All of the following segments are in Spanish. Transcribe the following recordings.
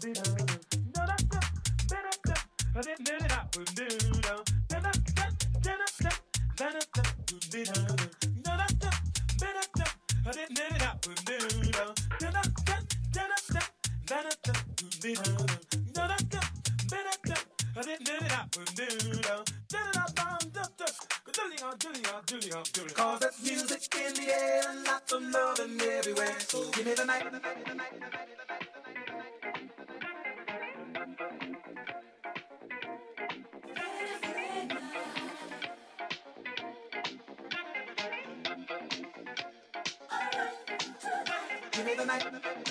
be the the night.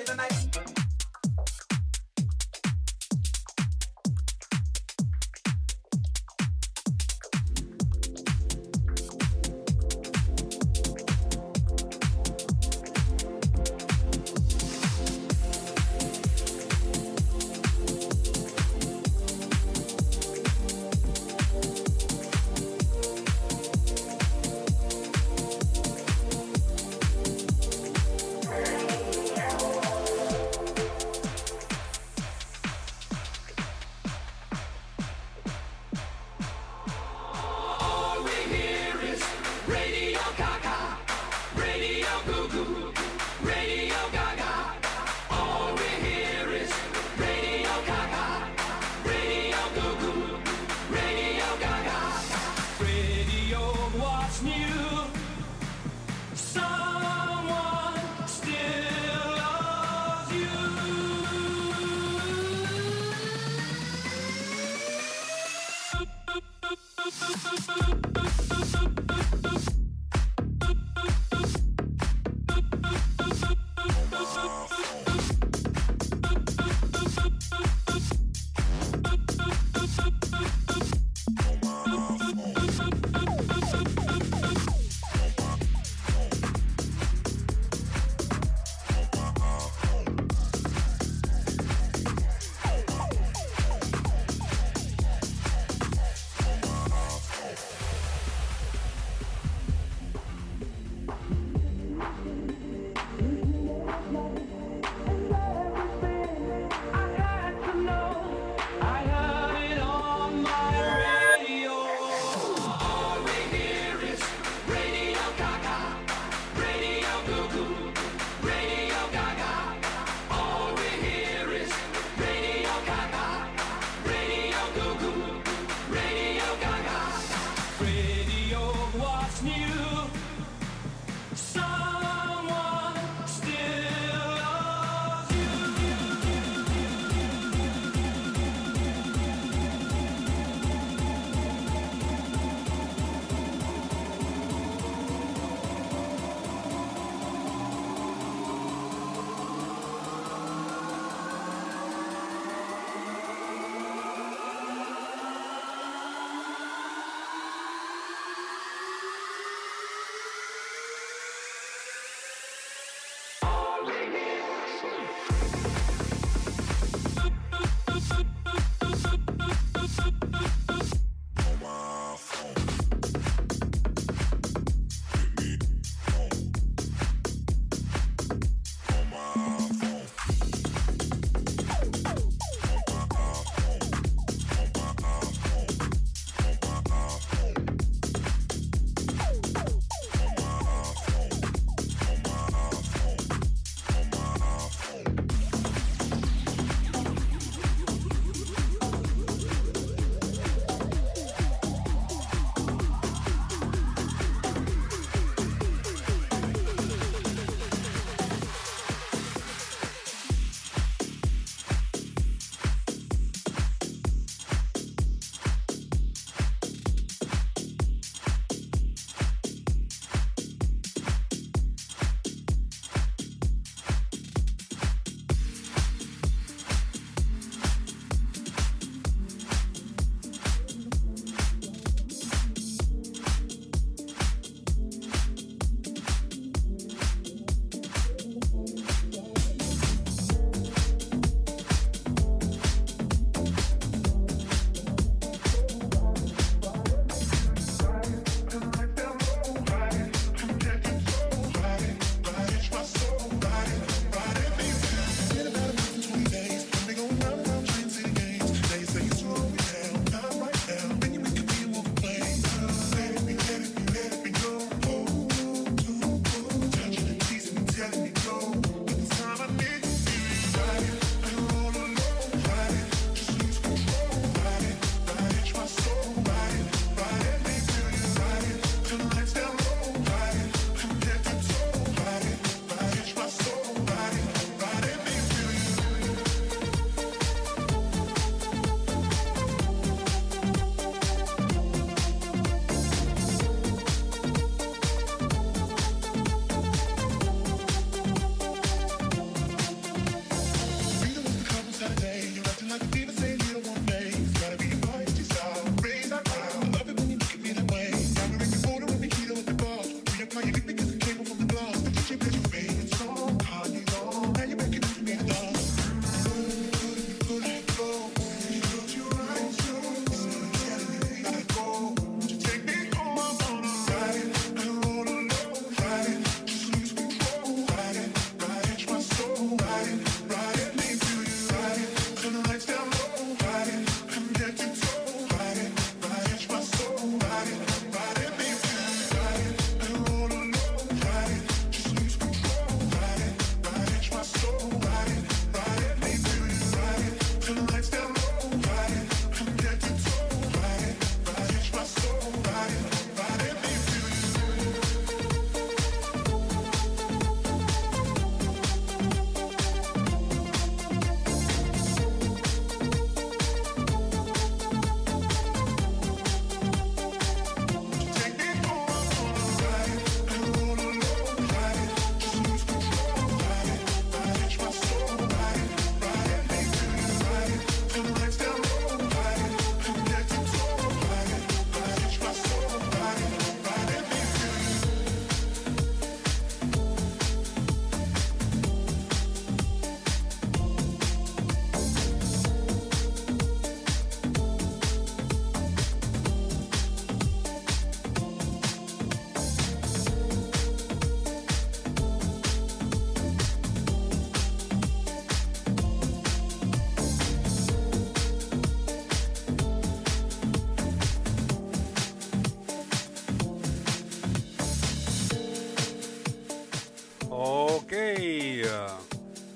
Give me the night.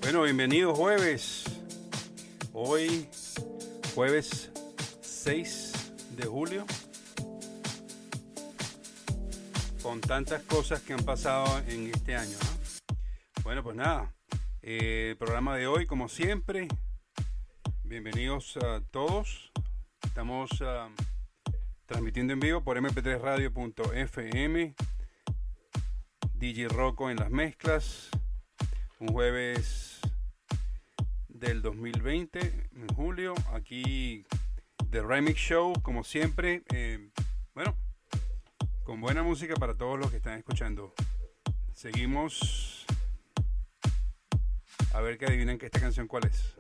Bueno, bienvenido jueves. Hoy, jueves 6 de julio. Con tantas cosas que han pasado en este año. Bueno, pues nada. Eh, el programa de hoy, como siempre. Bienvenidos a todos. Estamos ah, transmitiendo en vivo por mp3radio.fm. DJ Rocco en las mezclas un jueves del 2020, en julio, aquí The Remix Show, como siempre, eh, bueno, con buena música para todos los que están escuchando. Seguimos a ver que adivinan que esta canción cuál es.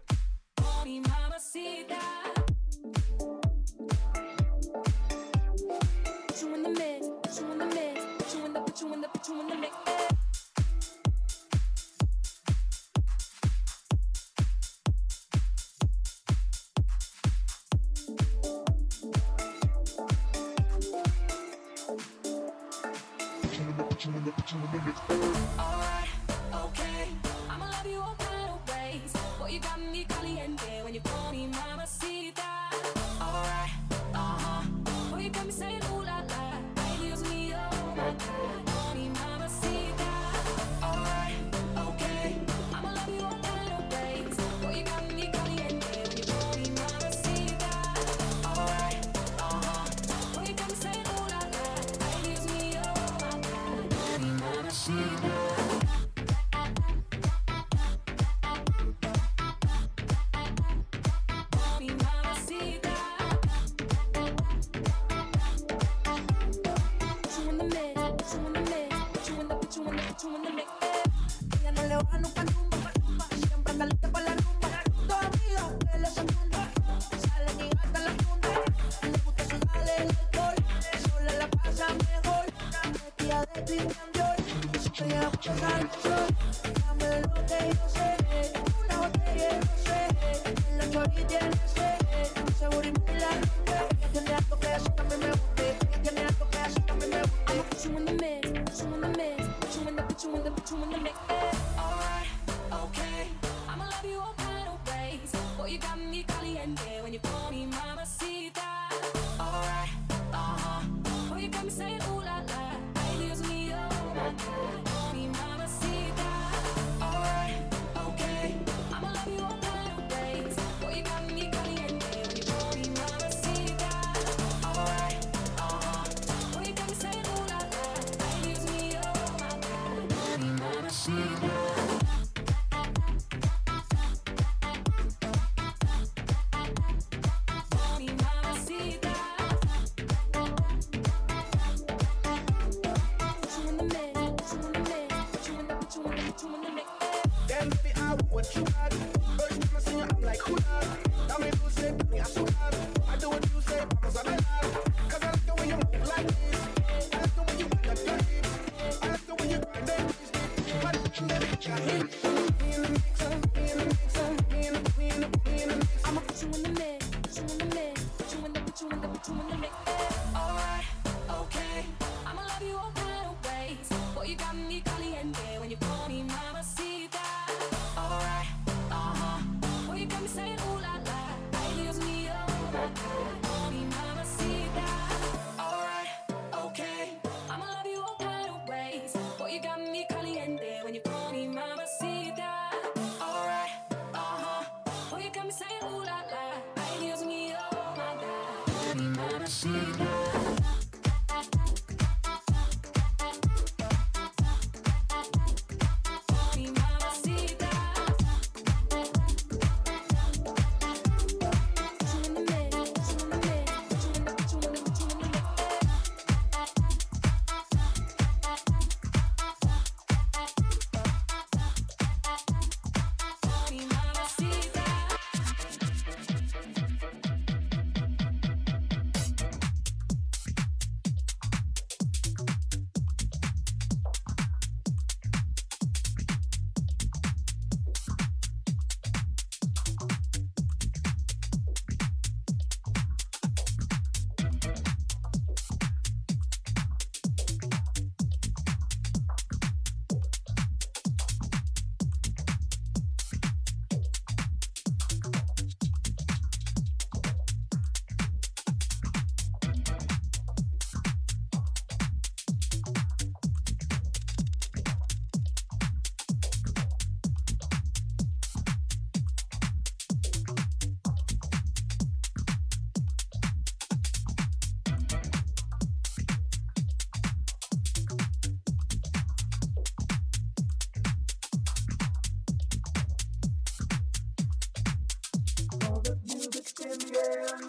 to the limit. Alright.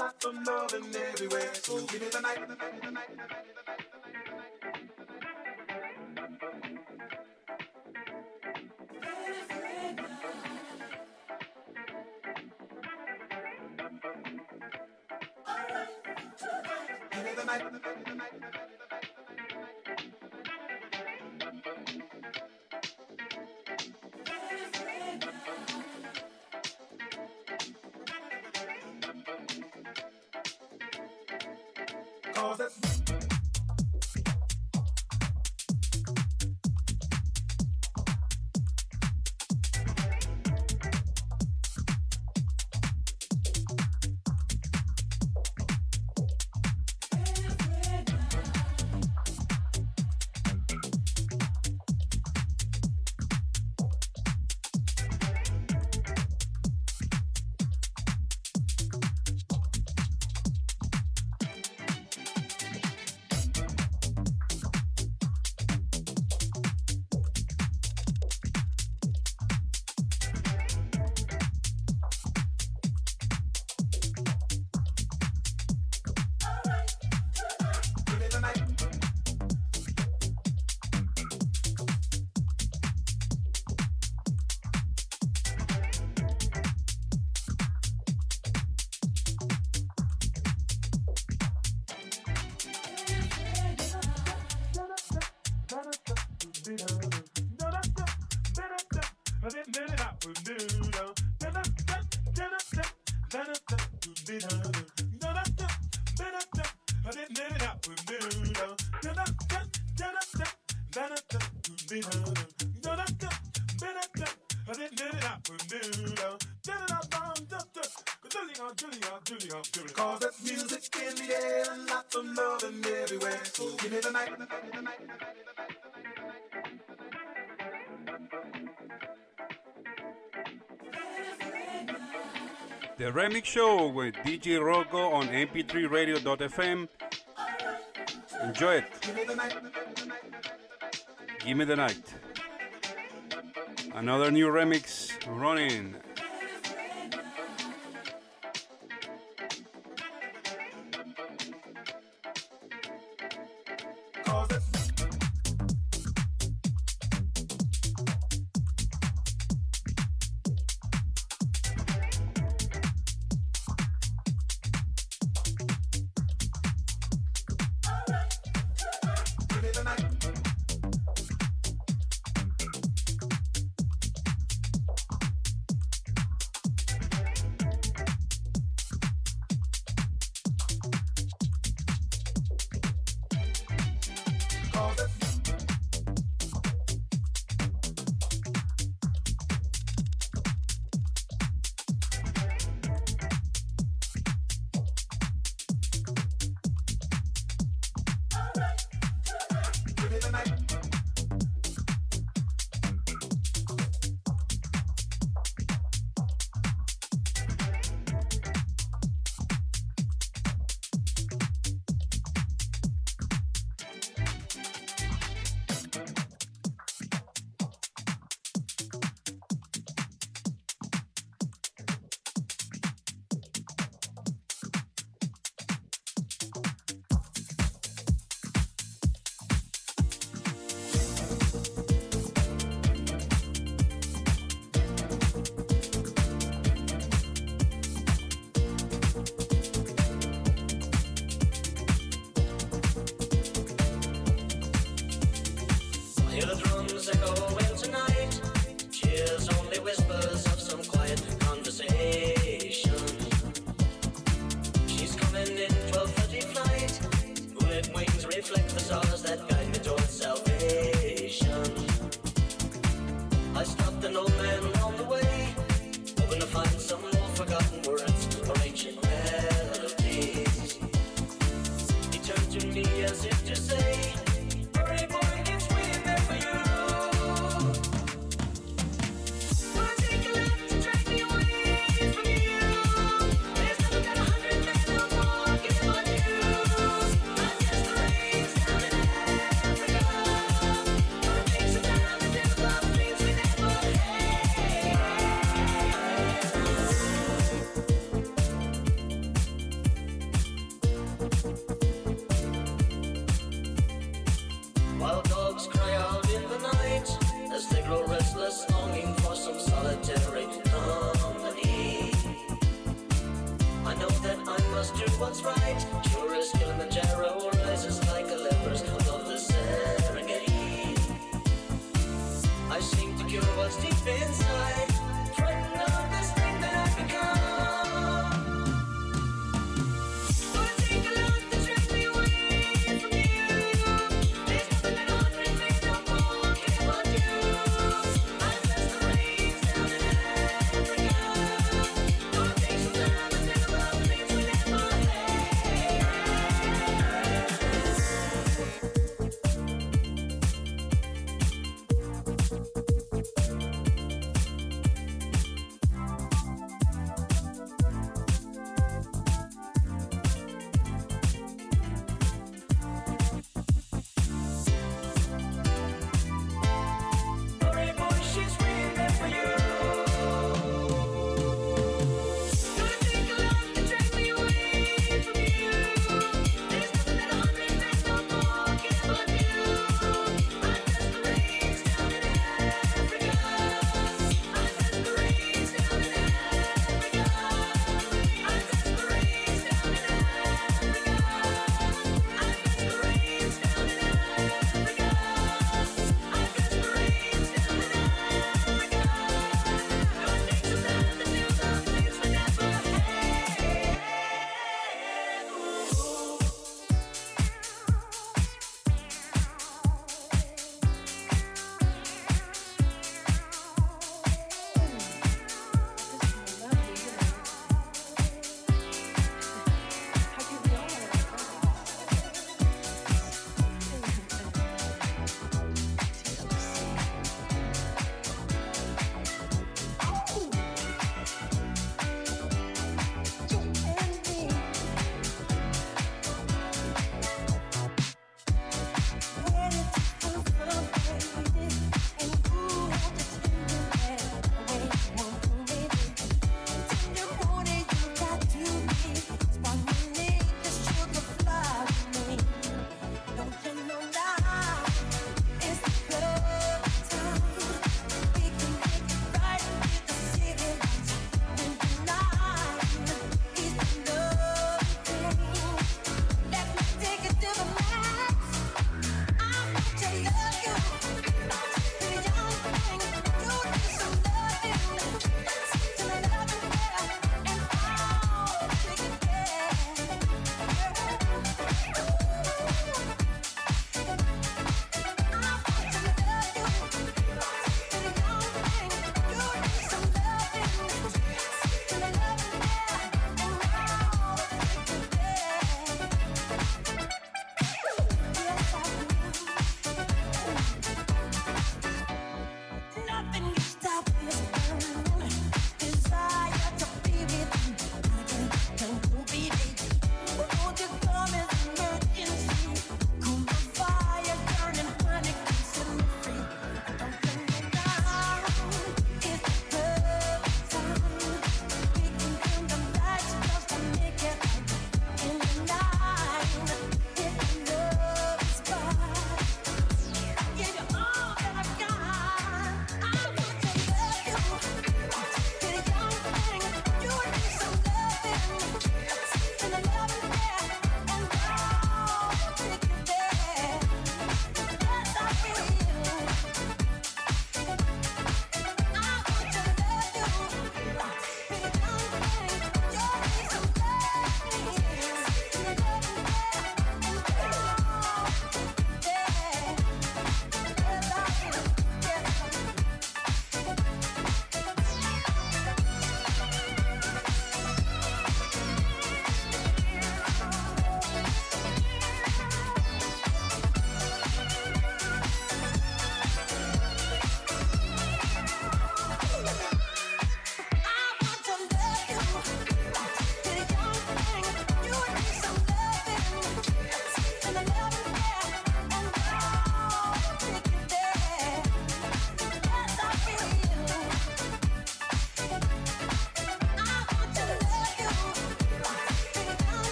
my from loving everywhere. So give me the night. The night, the night, the night. The Remix Show with DJ Rocco on mp3radio.fm. Enjoy it. Give me the night. Give me the night. Another new remix running. what's right. Tourist Kilimanjaro rises like a leper's above the Serengeti. I seem to cure what's deep inside.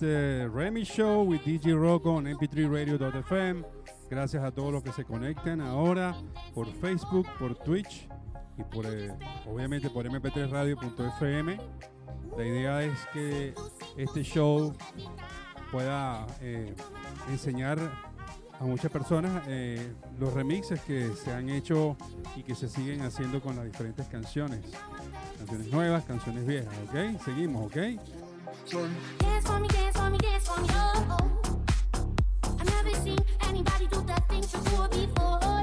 the Remy Show with DJ Rock on mp3radio.fm. Gracias a todos los que se conectan ahora por Facebook, por Twitch y por eh, obviamente por mp3radio.fm. La idea es que este show pueda eh, enseñar a muchas personas eh, los remixes que se han hecho y que se siguen haciendo con las diferentes canciones. Canciones nuevas, canciones viejas, ¿ok? Seguimos, ¿ok? time. Dance for me, dance for me, dance for me, oh. oh. I've never seen anybody do that thing you do before.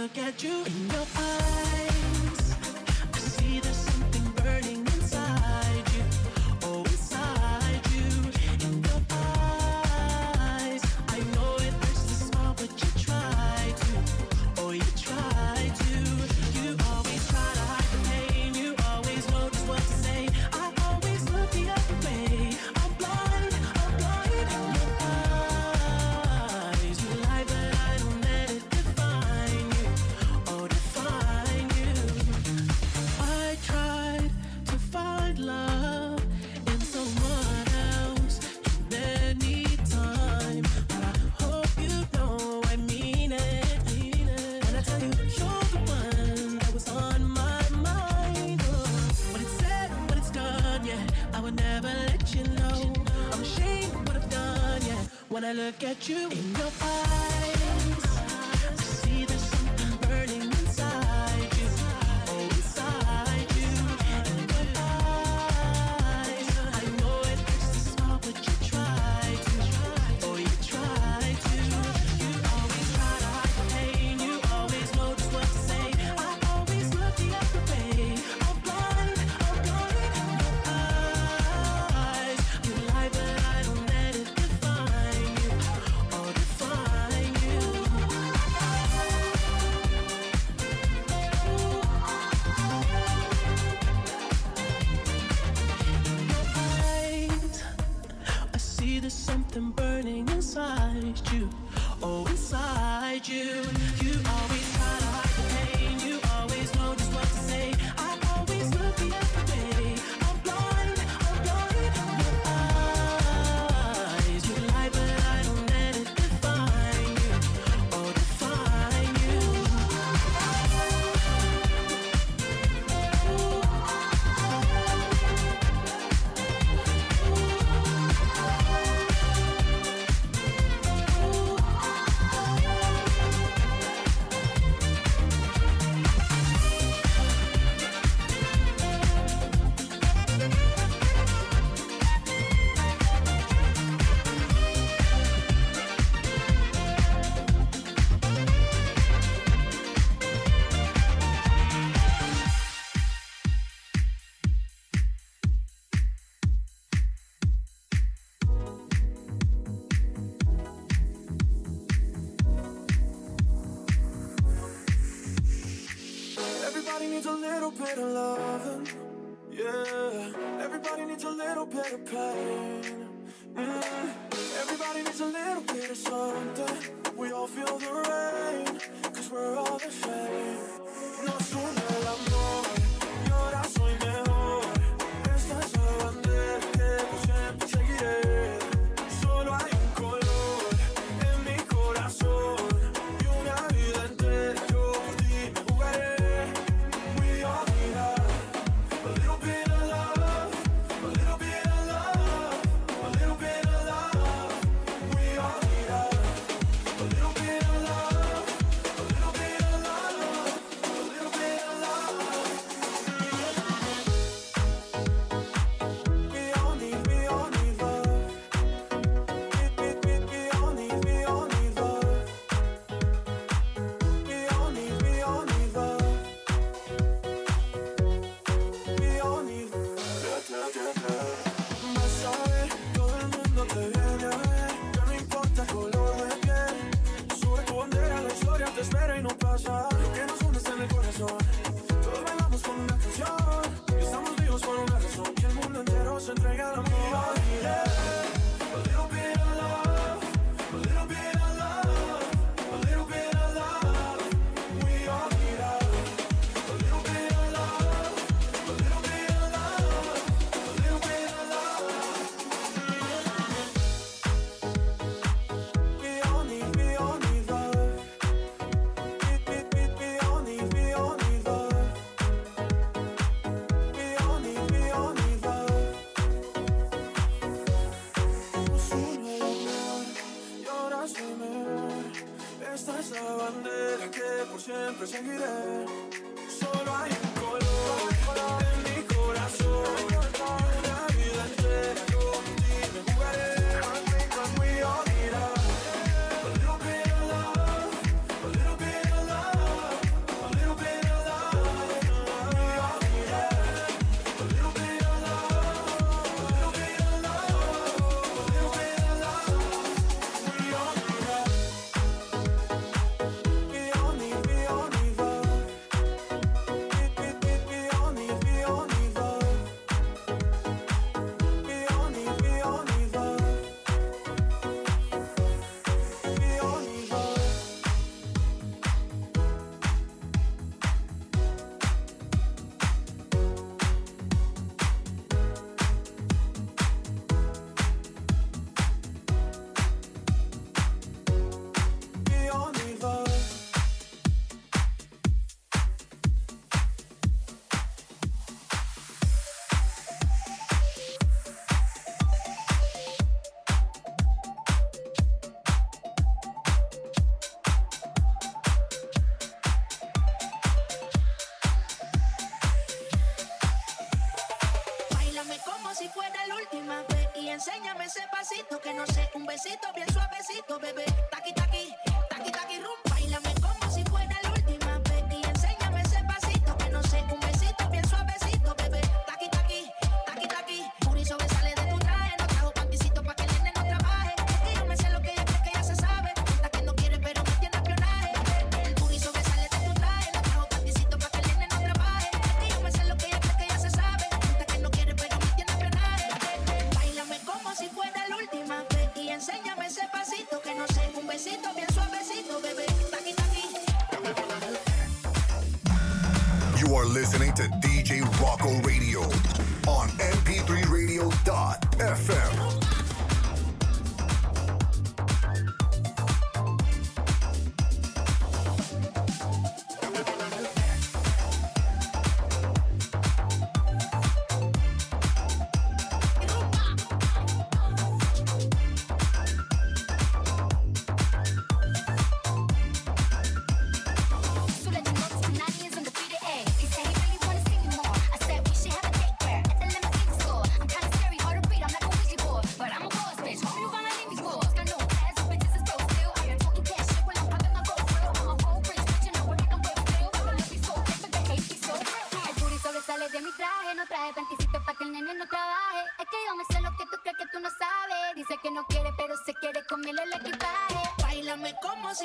look at you.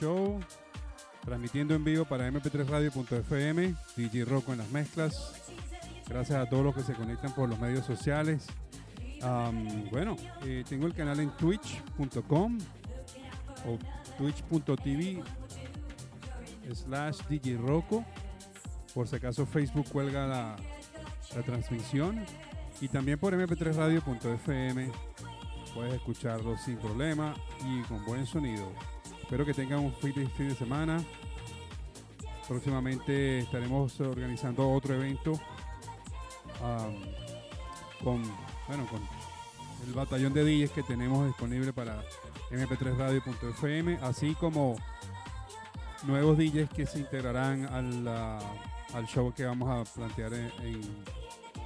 Show, transmitiendo en vivo para mp3radio.fm, DJ Rocco en las mezclas. Gracias a todos los que se conectan por los medios sociales. Bueno, eh, tengo el canal en twitch.com o twitch.tv slash DJ. Por si acaso Facebook cuelga la, la transmisión. Y también por mp3radio.fm puedes escucharlo sin problema y con buen sonido. Espero que tengan un feliz fin de semana. Próximamente estaremos organizando otro evento con, bueno, con el batallón de DJs que tenemos disponible para mp3radio.fm, así como nuevos DJs que se integrarán al, al show que vamos a plantear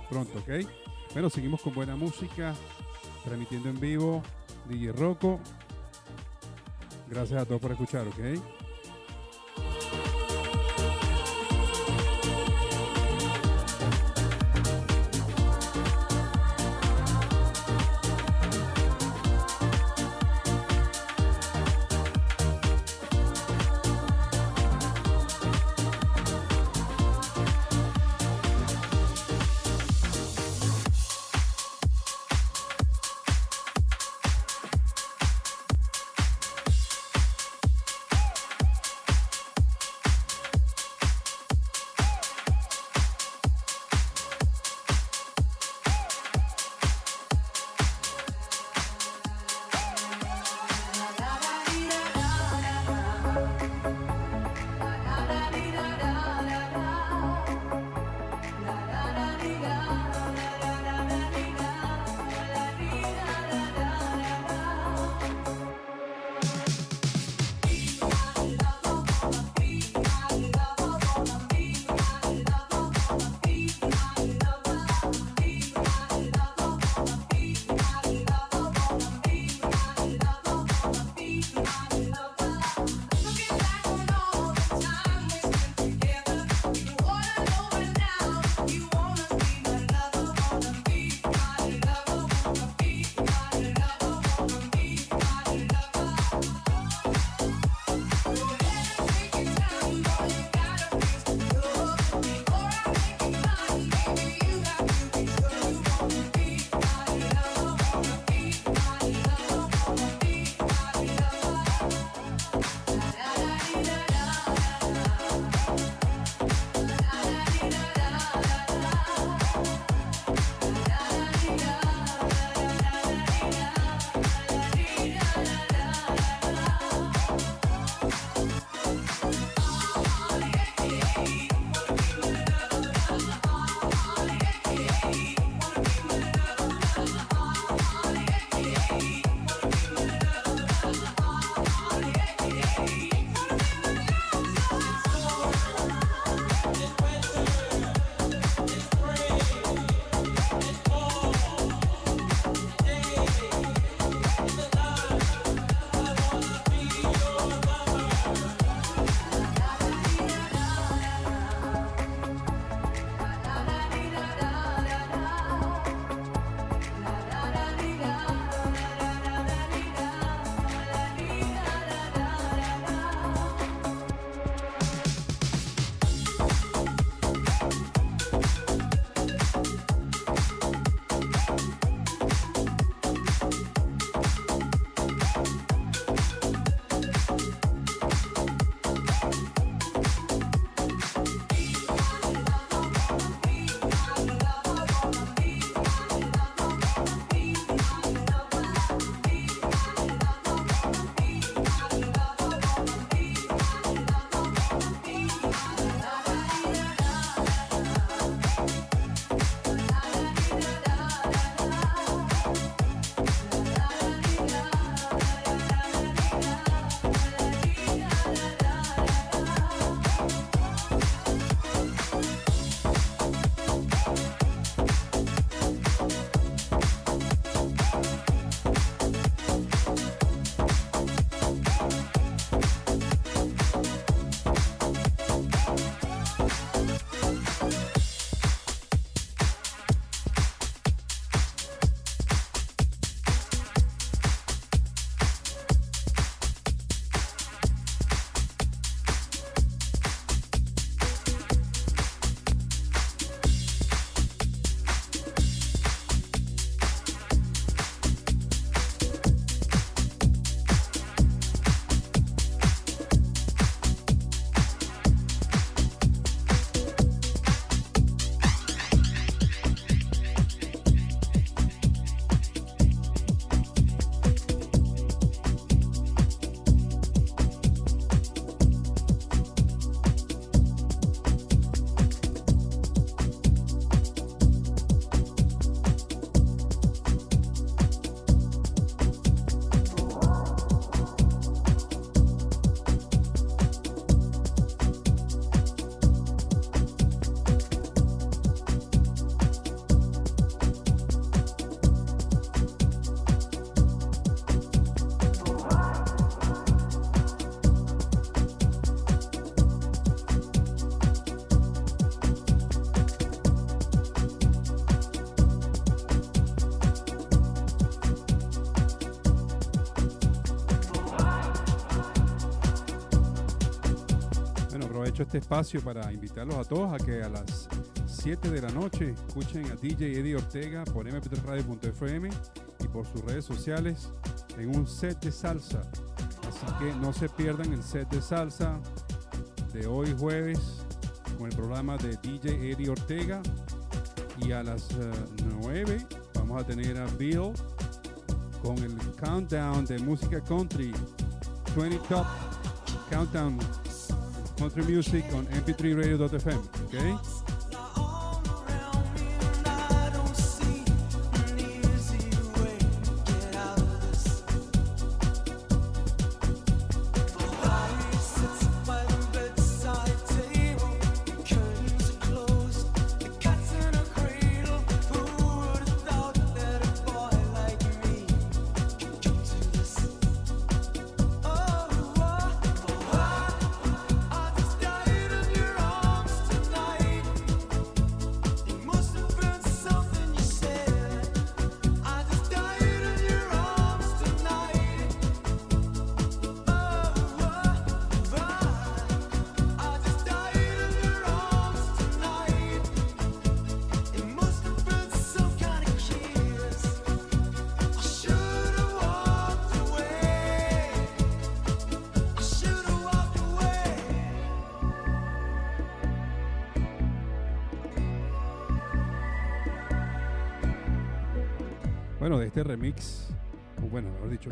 pronto, ¿ok? Bueno, seguimos con buena música, transmitiendo en vivo, DJ Rocco. Gracias a todos por escuchar, ¿ok? Este espacio para invitarlos a todos a que a las 7 de la noche escuchen a DJ Eddie Ortega por mp3radio.fm y por sus redes sociales en un set de salsa. Así que no se pierdan el set de salsa de hoy jueves con el programa de DJ Eddie Ortega. Y a las 9 vamos a tener a Bill con el countdown de música country 20 Top Countdown Country Music on mp3radio.fm. ¿ok?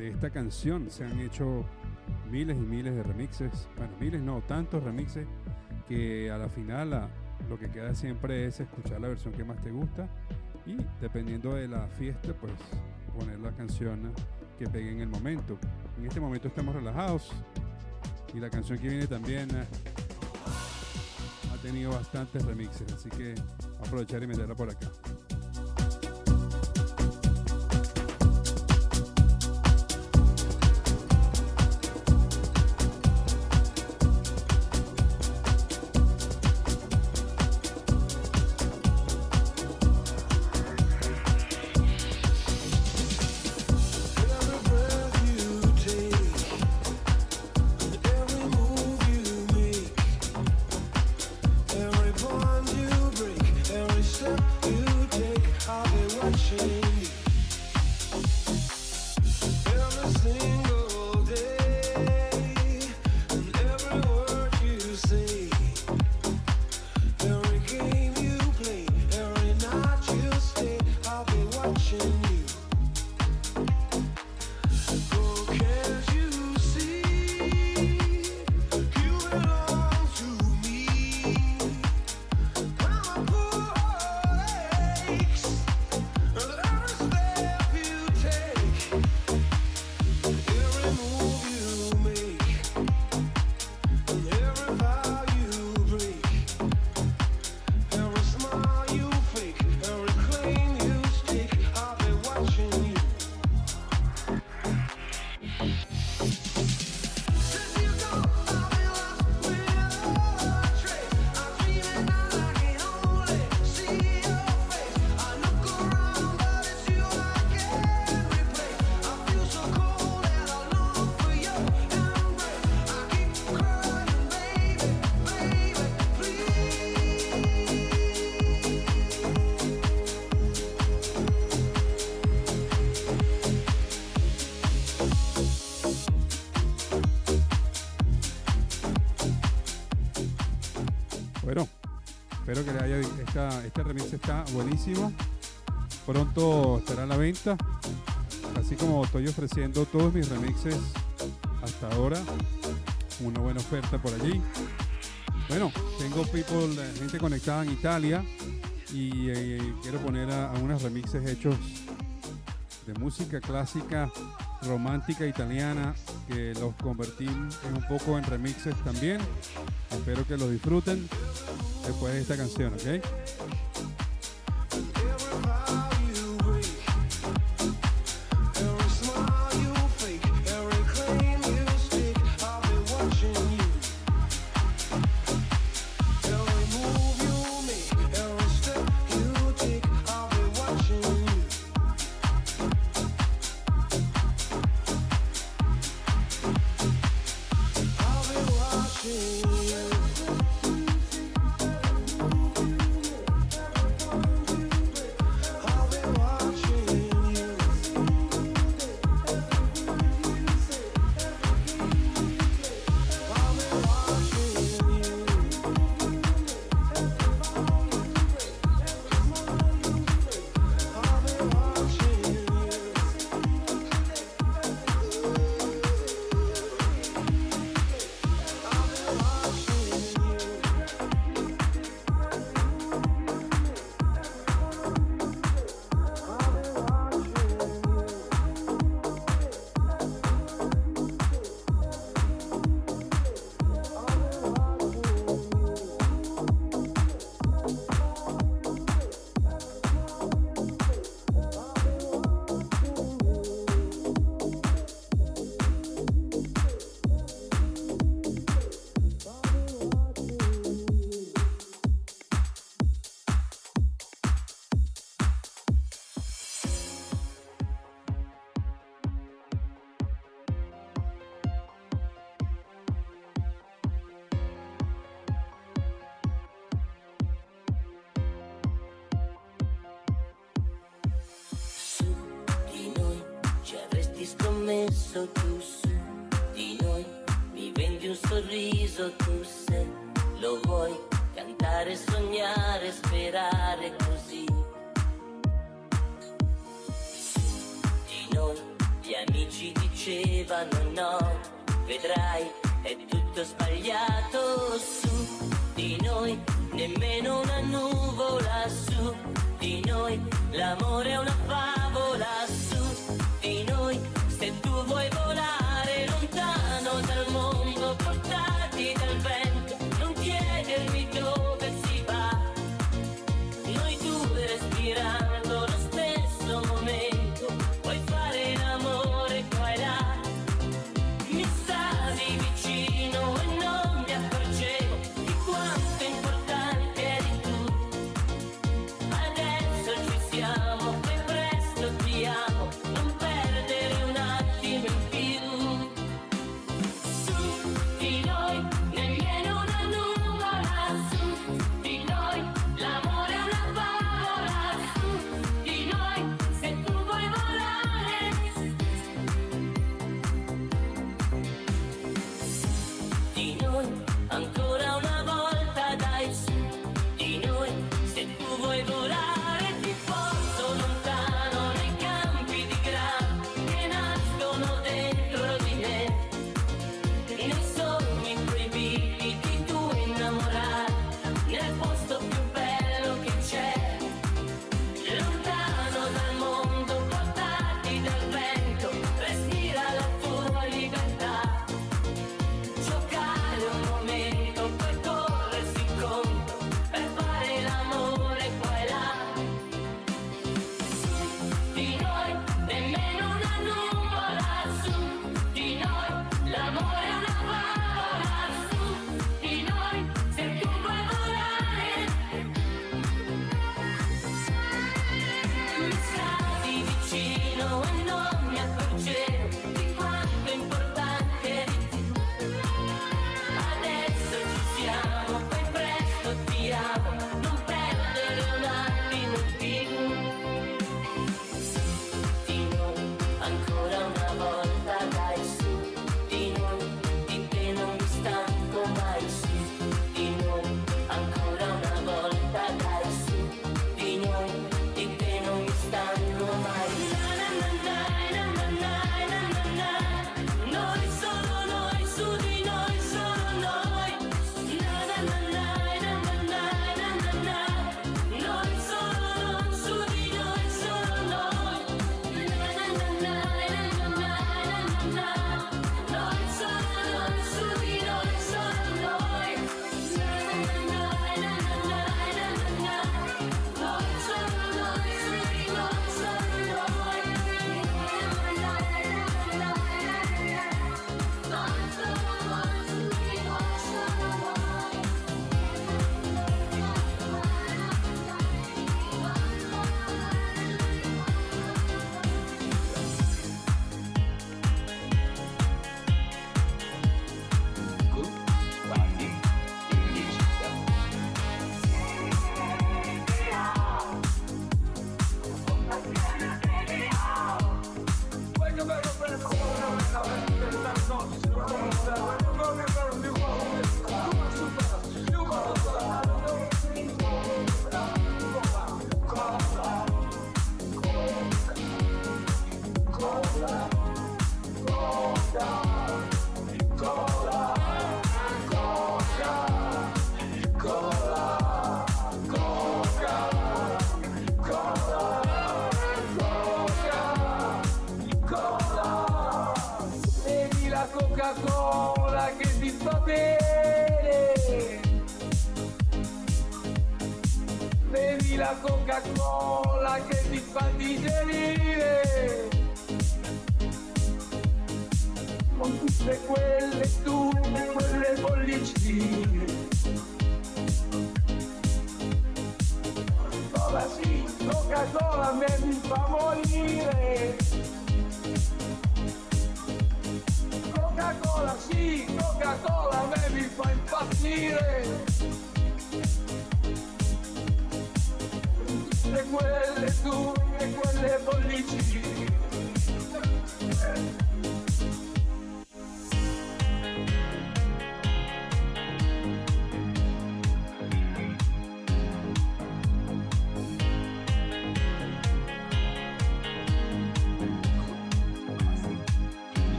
De esta canción se han hecho miles y miles de remixes. Bueno, miles no, tantos remixes que a la final lo que queda siempre es escuchar la versión que más te gusta y dependiendo de la fiesta, pues poner la canción que pegue en el momento. En este momento estamos relajados y la canción que viene también eh, ha tenido bastantes remixes, así que aprovechar y meterla por acá. Este remix está buenísimo. Pronto estará a la venta. Así como estoy ofreciendo todos mis remixes hasta ahora. Una buena oferta por allí. Bueno, tengo people, eh, gente conectada en Italia y eh, quiero poner a, a unos remixes hechos de música clásica romántica italiana que los convertí en un poco en remixes también. Espero que los disfruten después de esta canción, ¿ok? sorriso tu su di noi, mi vendi un sorriso tu se lo vuoi, cantare, sognare, sperare così. Su di noi gli amici dicevano no, vedrai è tutto sbagliato su di noi, nemmeno una nuvola su di noi, l'amore è una favola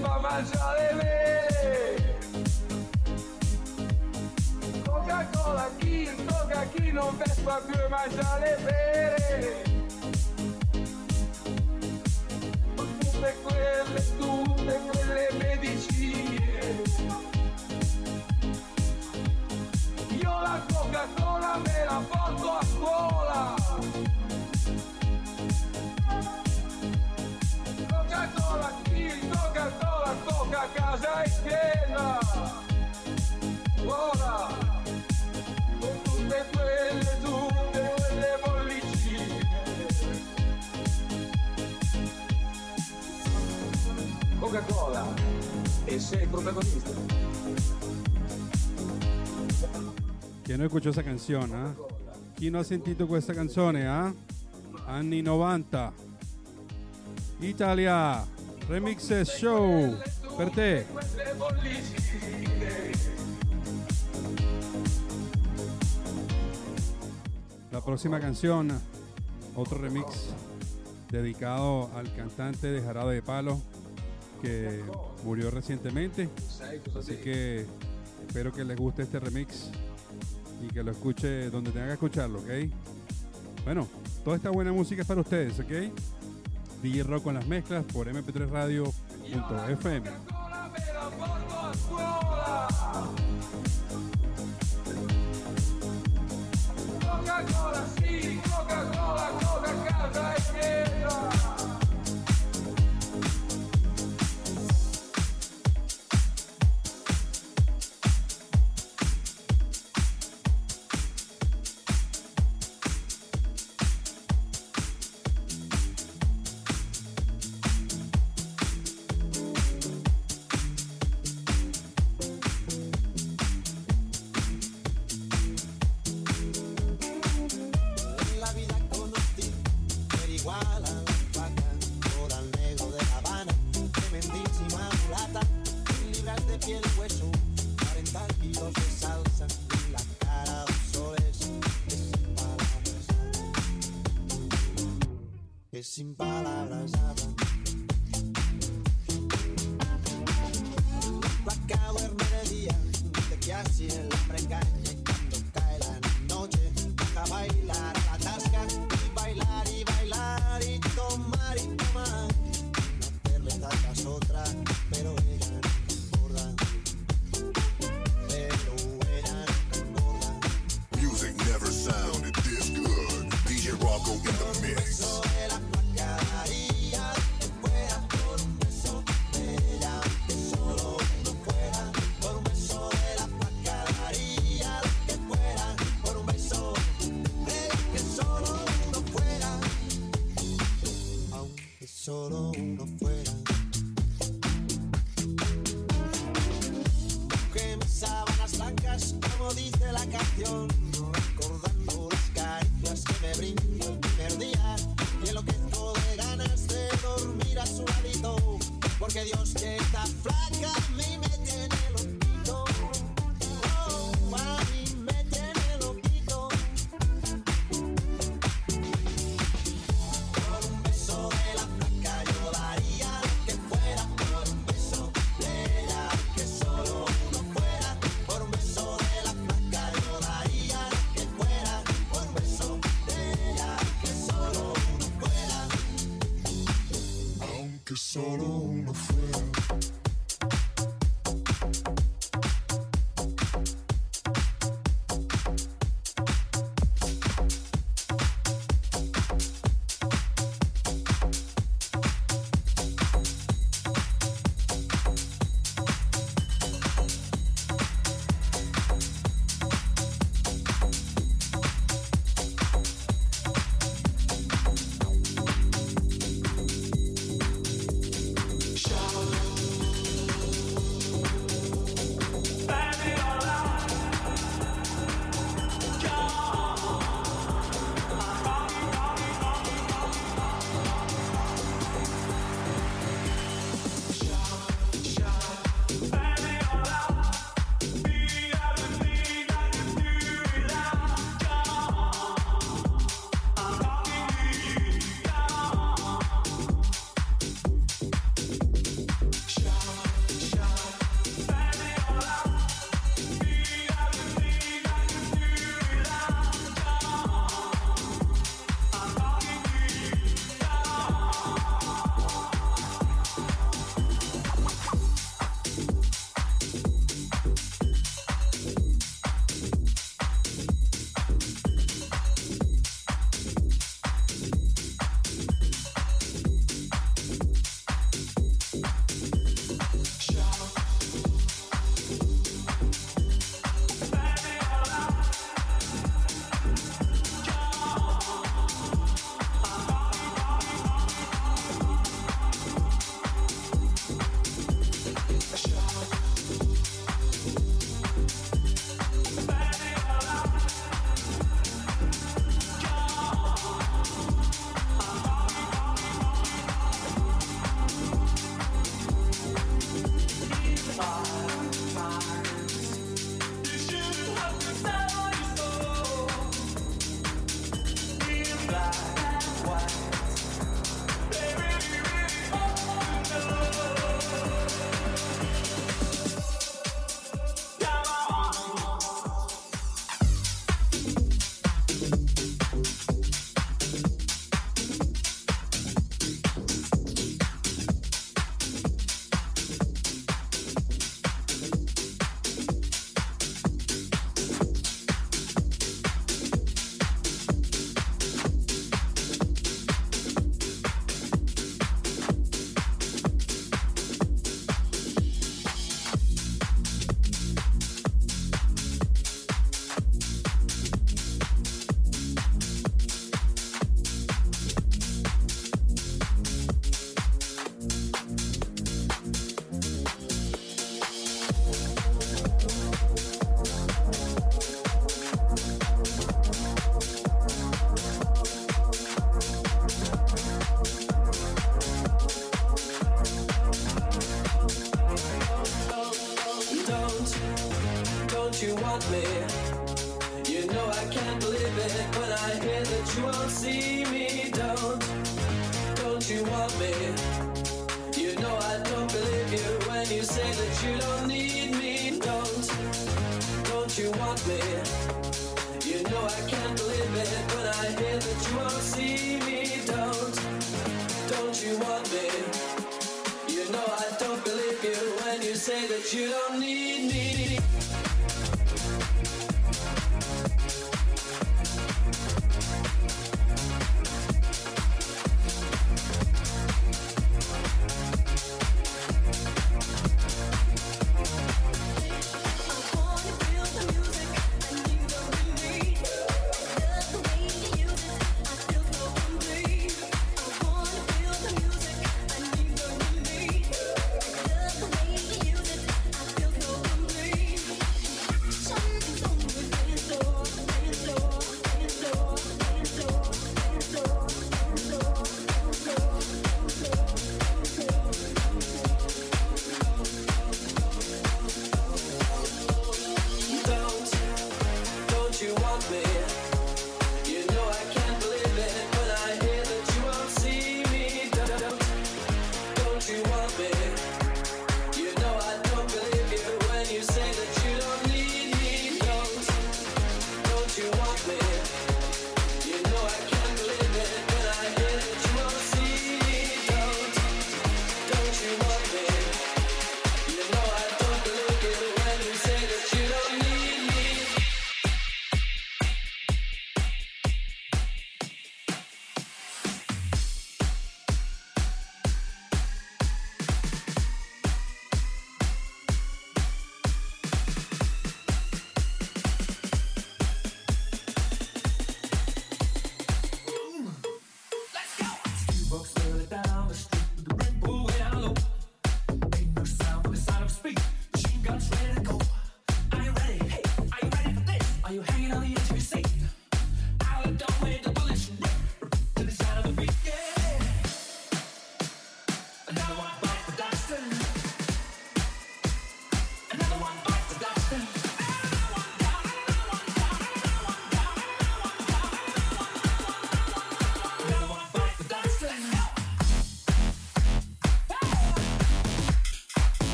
fa mangiare bene. Coca-Cola chi droga chi non vespa più e mangiare bene. Tutte quelle, tutte quelle medicine. Io la Coca-Cola me la porto a scuola. Coca-Cola es protagonista. ¿Quién no escuchó esa canción? ¿ah? ¿Quién no ha sentido questa canzone? ¿eh? Ah? Anni 90. Italia. Remixes Show. Per te. La próxima canción, otro remix dedicado al cantante de Jarabe de Palo, que murió recientemente. Así que espero que les guste este remix y que lo escuche donde tengan que escucharlo, ¿ok? Bueno, toda esta buena música es para ustedes, ¿ok? DJ Rock con las mezclas por mp3radio.fm. Coca-Cola solo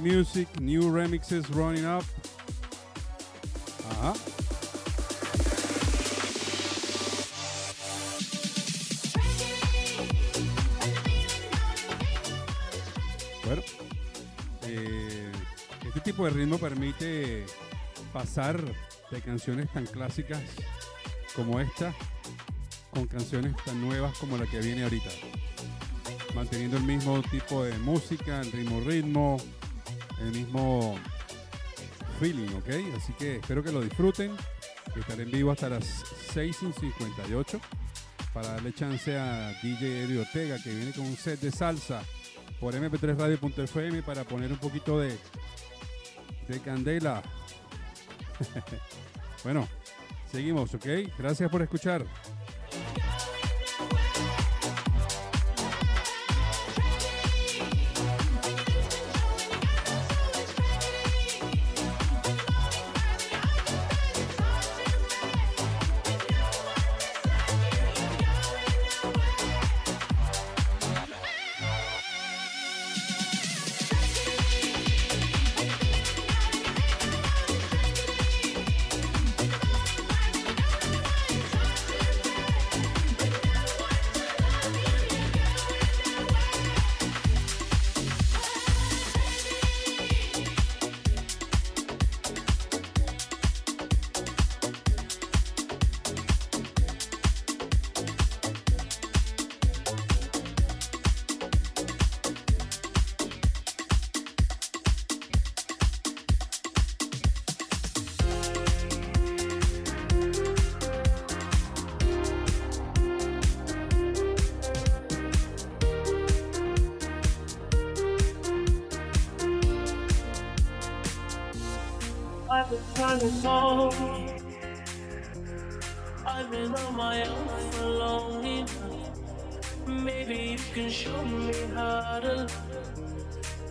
music, new remixes running up. Bueno, eh, este tipo de ritmo permite pasar de canciones tan clásicas como esta con canciones tan nuevas como la que viene ahorita. Manteniendo el mismo tipo de música, el mismo ritmo, mismo feeling, ¿ok? Así que espero que lo disfruten. Estaré en vivo hasta las 6 y 58 para darle chance a DJ Eddie Ortega que viene con un set de salsa por mp3radio.fm para poner un poquito de, de candela. bueno, seguimos, ¿ok? Gracias por escuchar.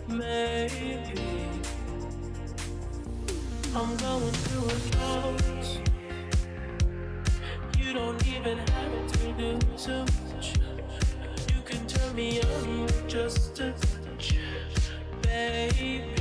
Maybe I'm going through a drought. You don't even have to do too much. You can turn me on with just a touch, baby.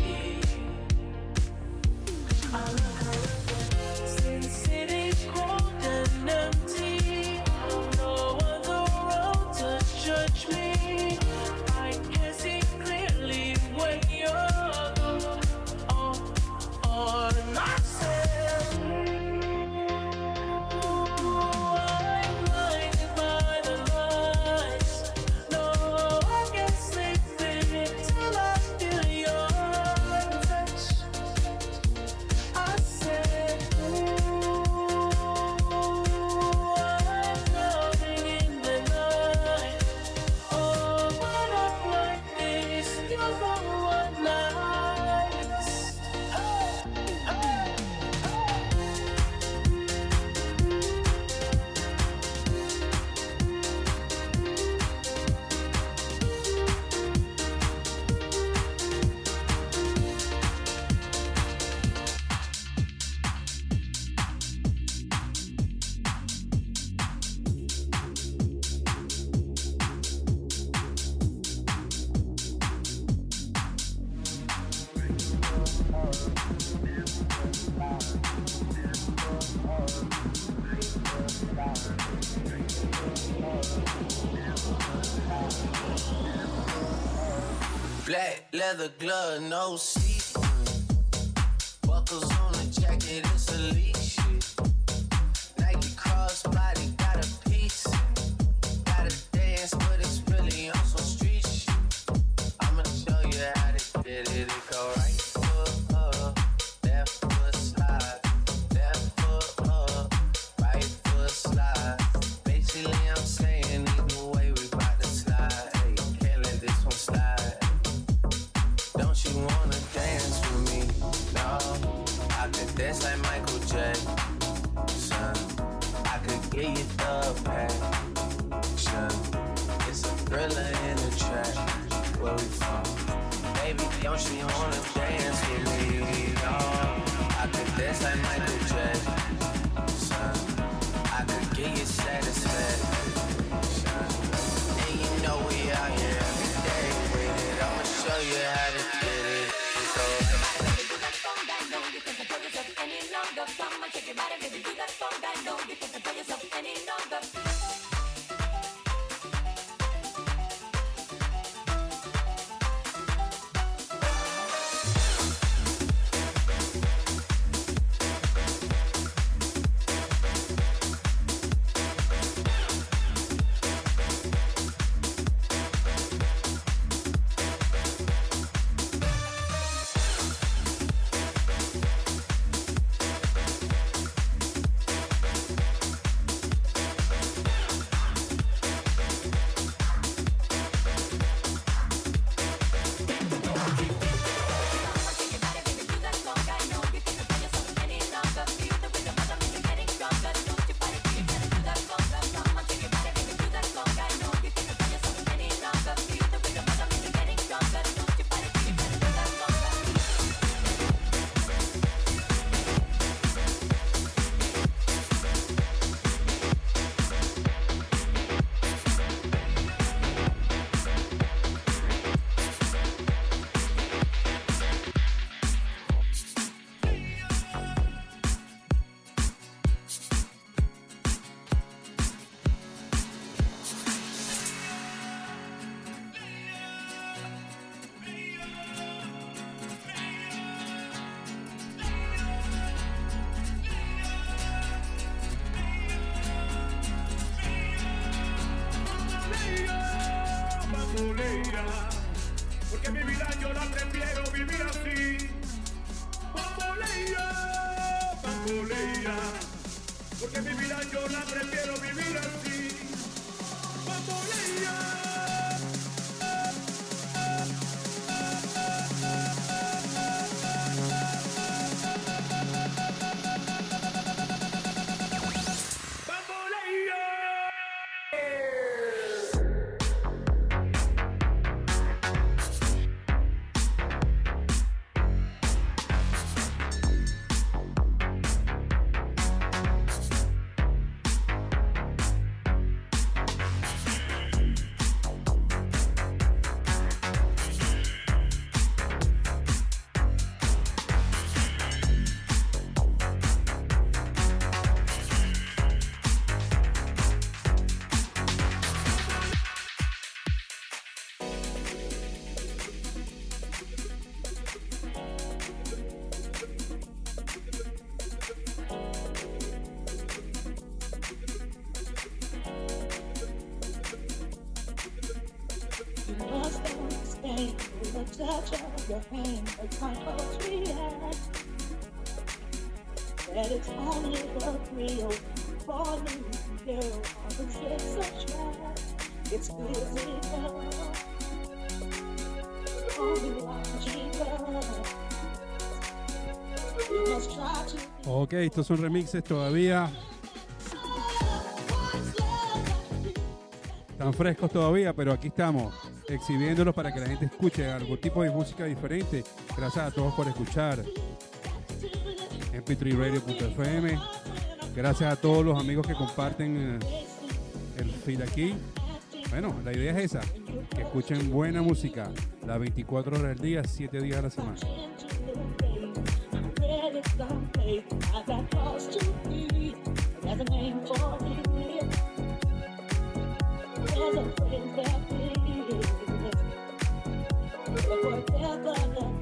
Touch it's Ok, estos son remixes todavía. Están frescos todavía, pero aquí estamos exhibiéndolos para que la gente escuche algún tipo de música diferente. Gracias a todos por escuchar. mp3radio.fm. Gracias a todos los amigos que comparten eh, el feed aquí. Bueno, la idea es esa, que escuchen buena música las 24 horas del día, 7 días a la semana. forever.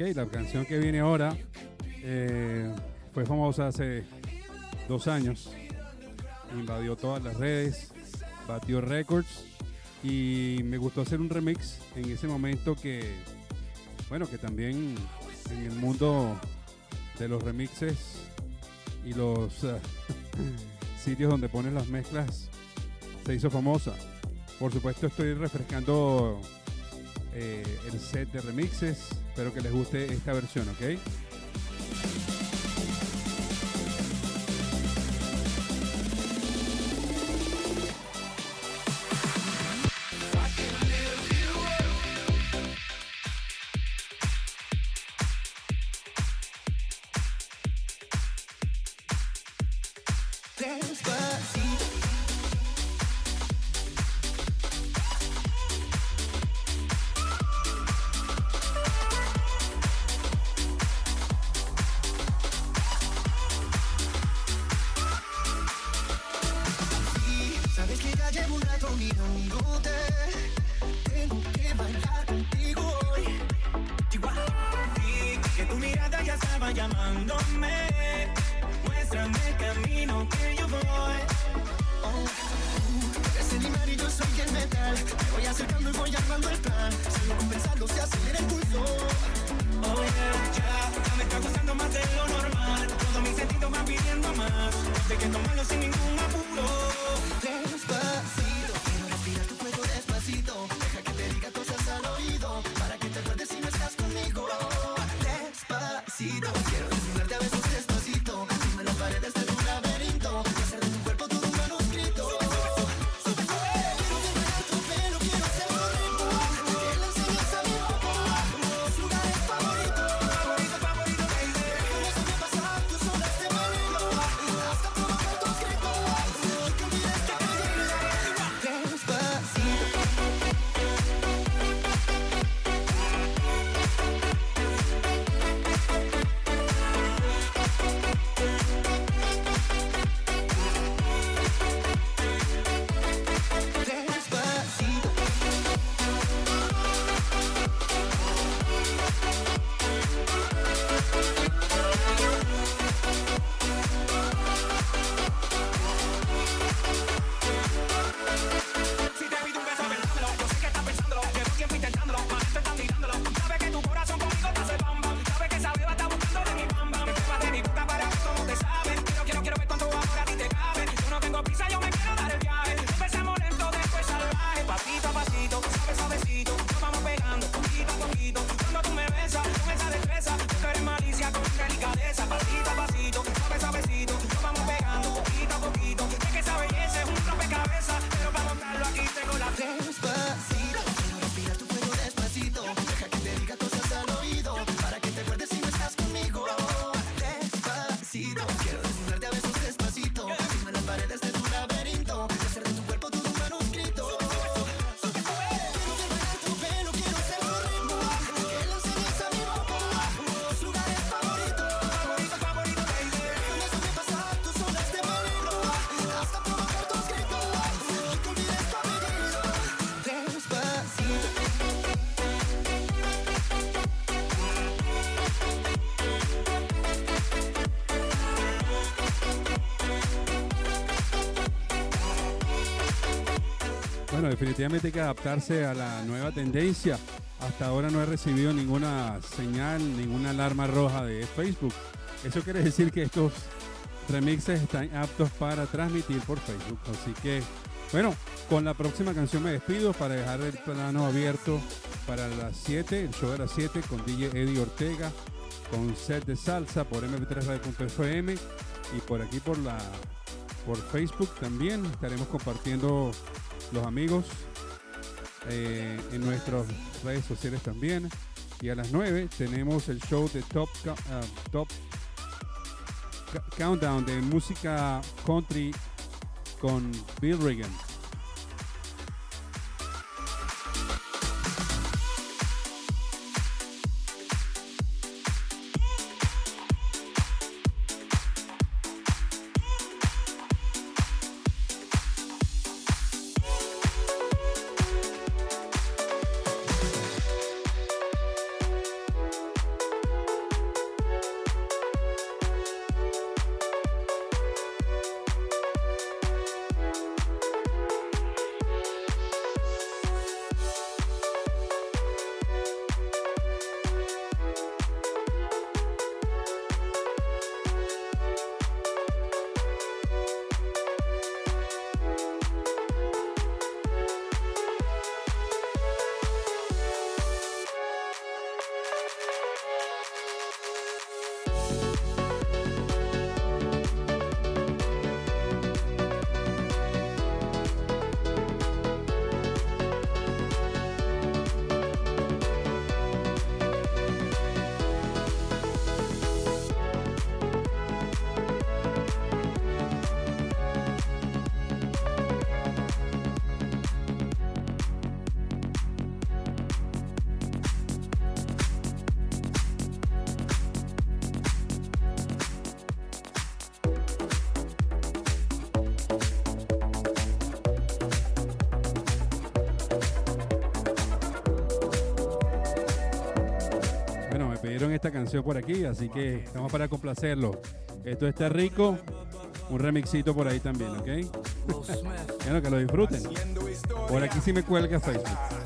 Ok, la canción que viene ahora eh, fue famosa hace dos años. Invadió todas las redes, batió récords y me gustó hacer un remix en ese momento que, bueno, que también en el mundo de los remixes y los eh, sitios donde ponen las mezclas se hizo famosa. Por supuesto estoy refrescando eh, el set de remixes. Espero que les guste esta versión, ¿ok? definitivamente hay que adaptarse a la nueva tendencia. Hasta ahora no he recibido ninguna señal, ninguna alarma roja de Facebook. Eso quiere decir que estos remixes están aptos para transmitir por Facebook. Así que, bueno, con la próxima canción me despido para dejar el plano abierto para las 7, el show de las 7 con DJ Eddie Ortega, con set de salsa por mp3radio.fm y por aquí por la por Facebook también estaremos compartiendo los amigos eh, en nuestras redes sociales también. Y a las 9 tenemos el show de Top, ah, Top Countdown de música country con Bill Reagan. canción por aquí, así que estamos para complacerlo. Esto está rico, un remixito por ahí también, ¿ok? bueno, que lo disfruten. Por aquí sí me cuelga Facebook.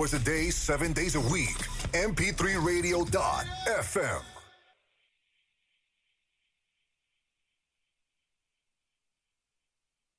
hours a day, seven days a week. MP3Radio.fm.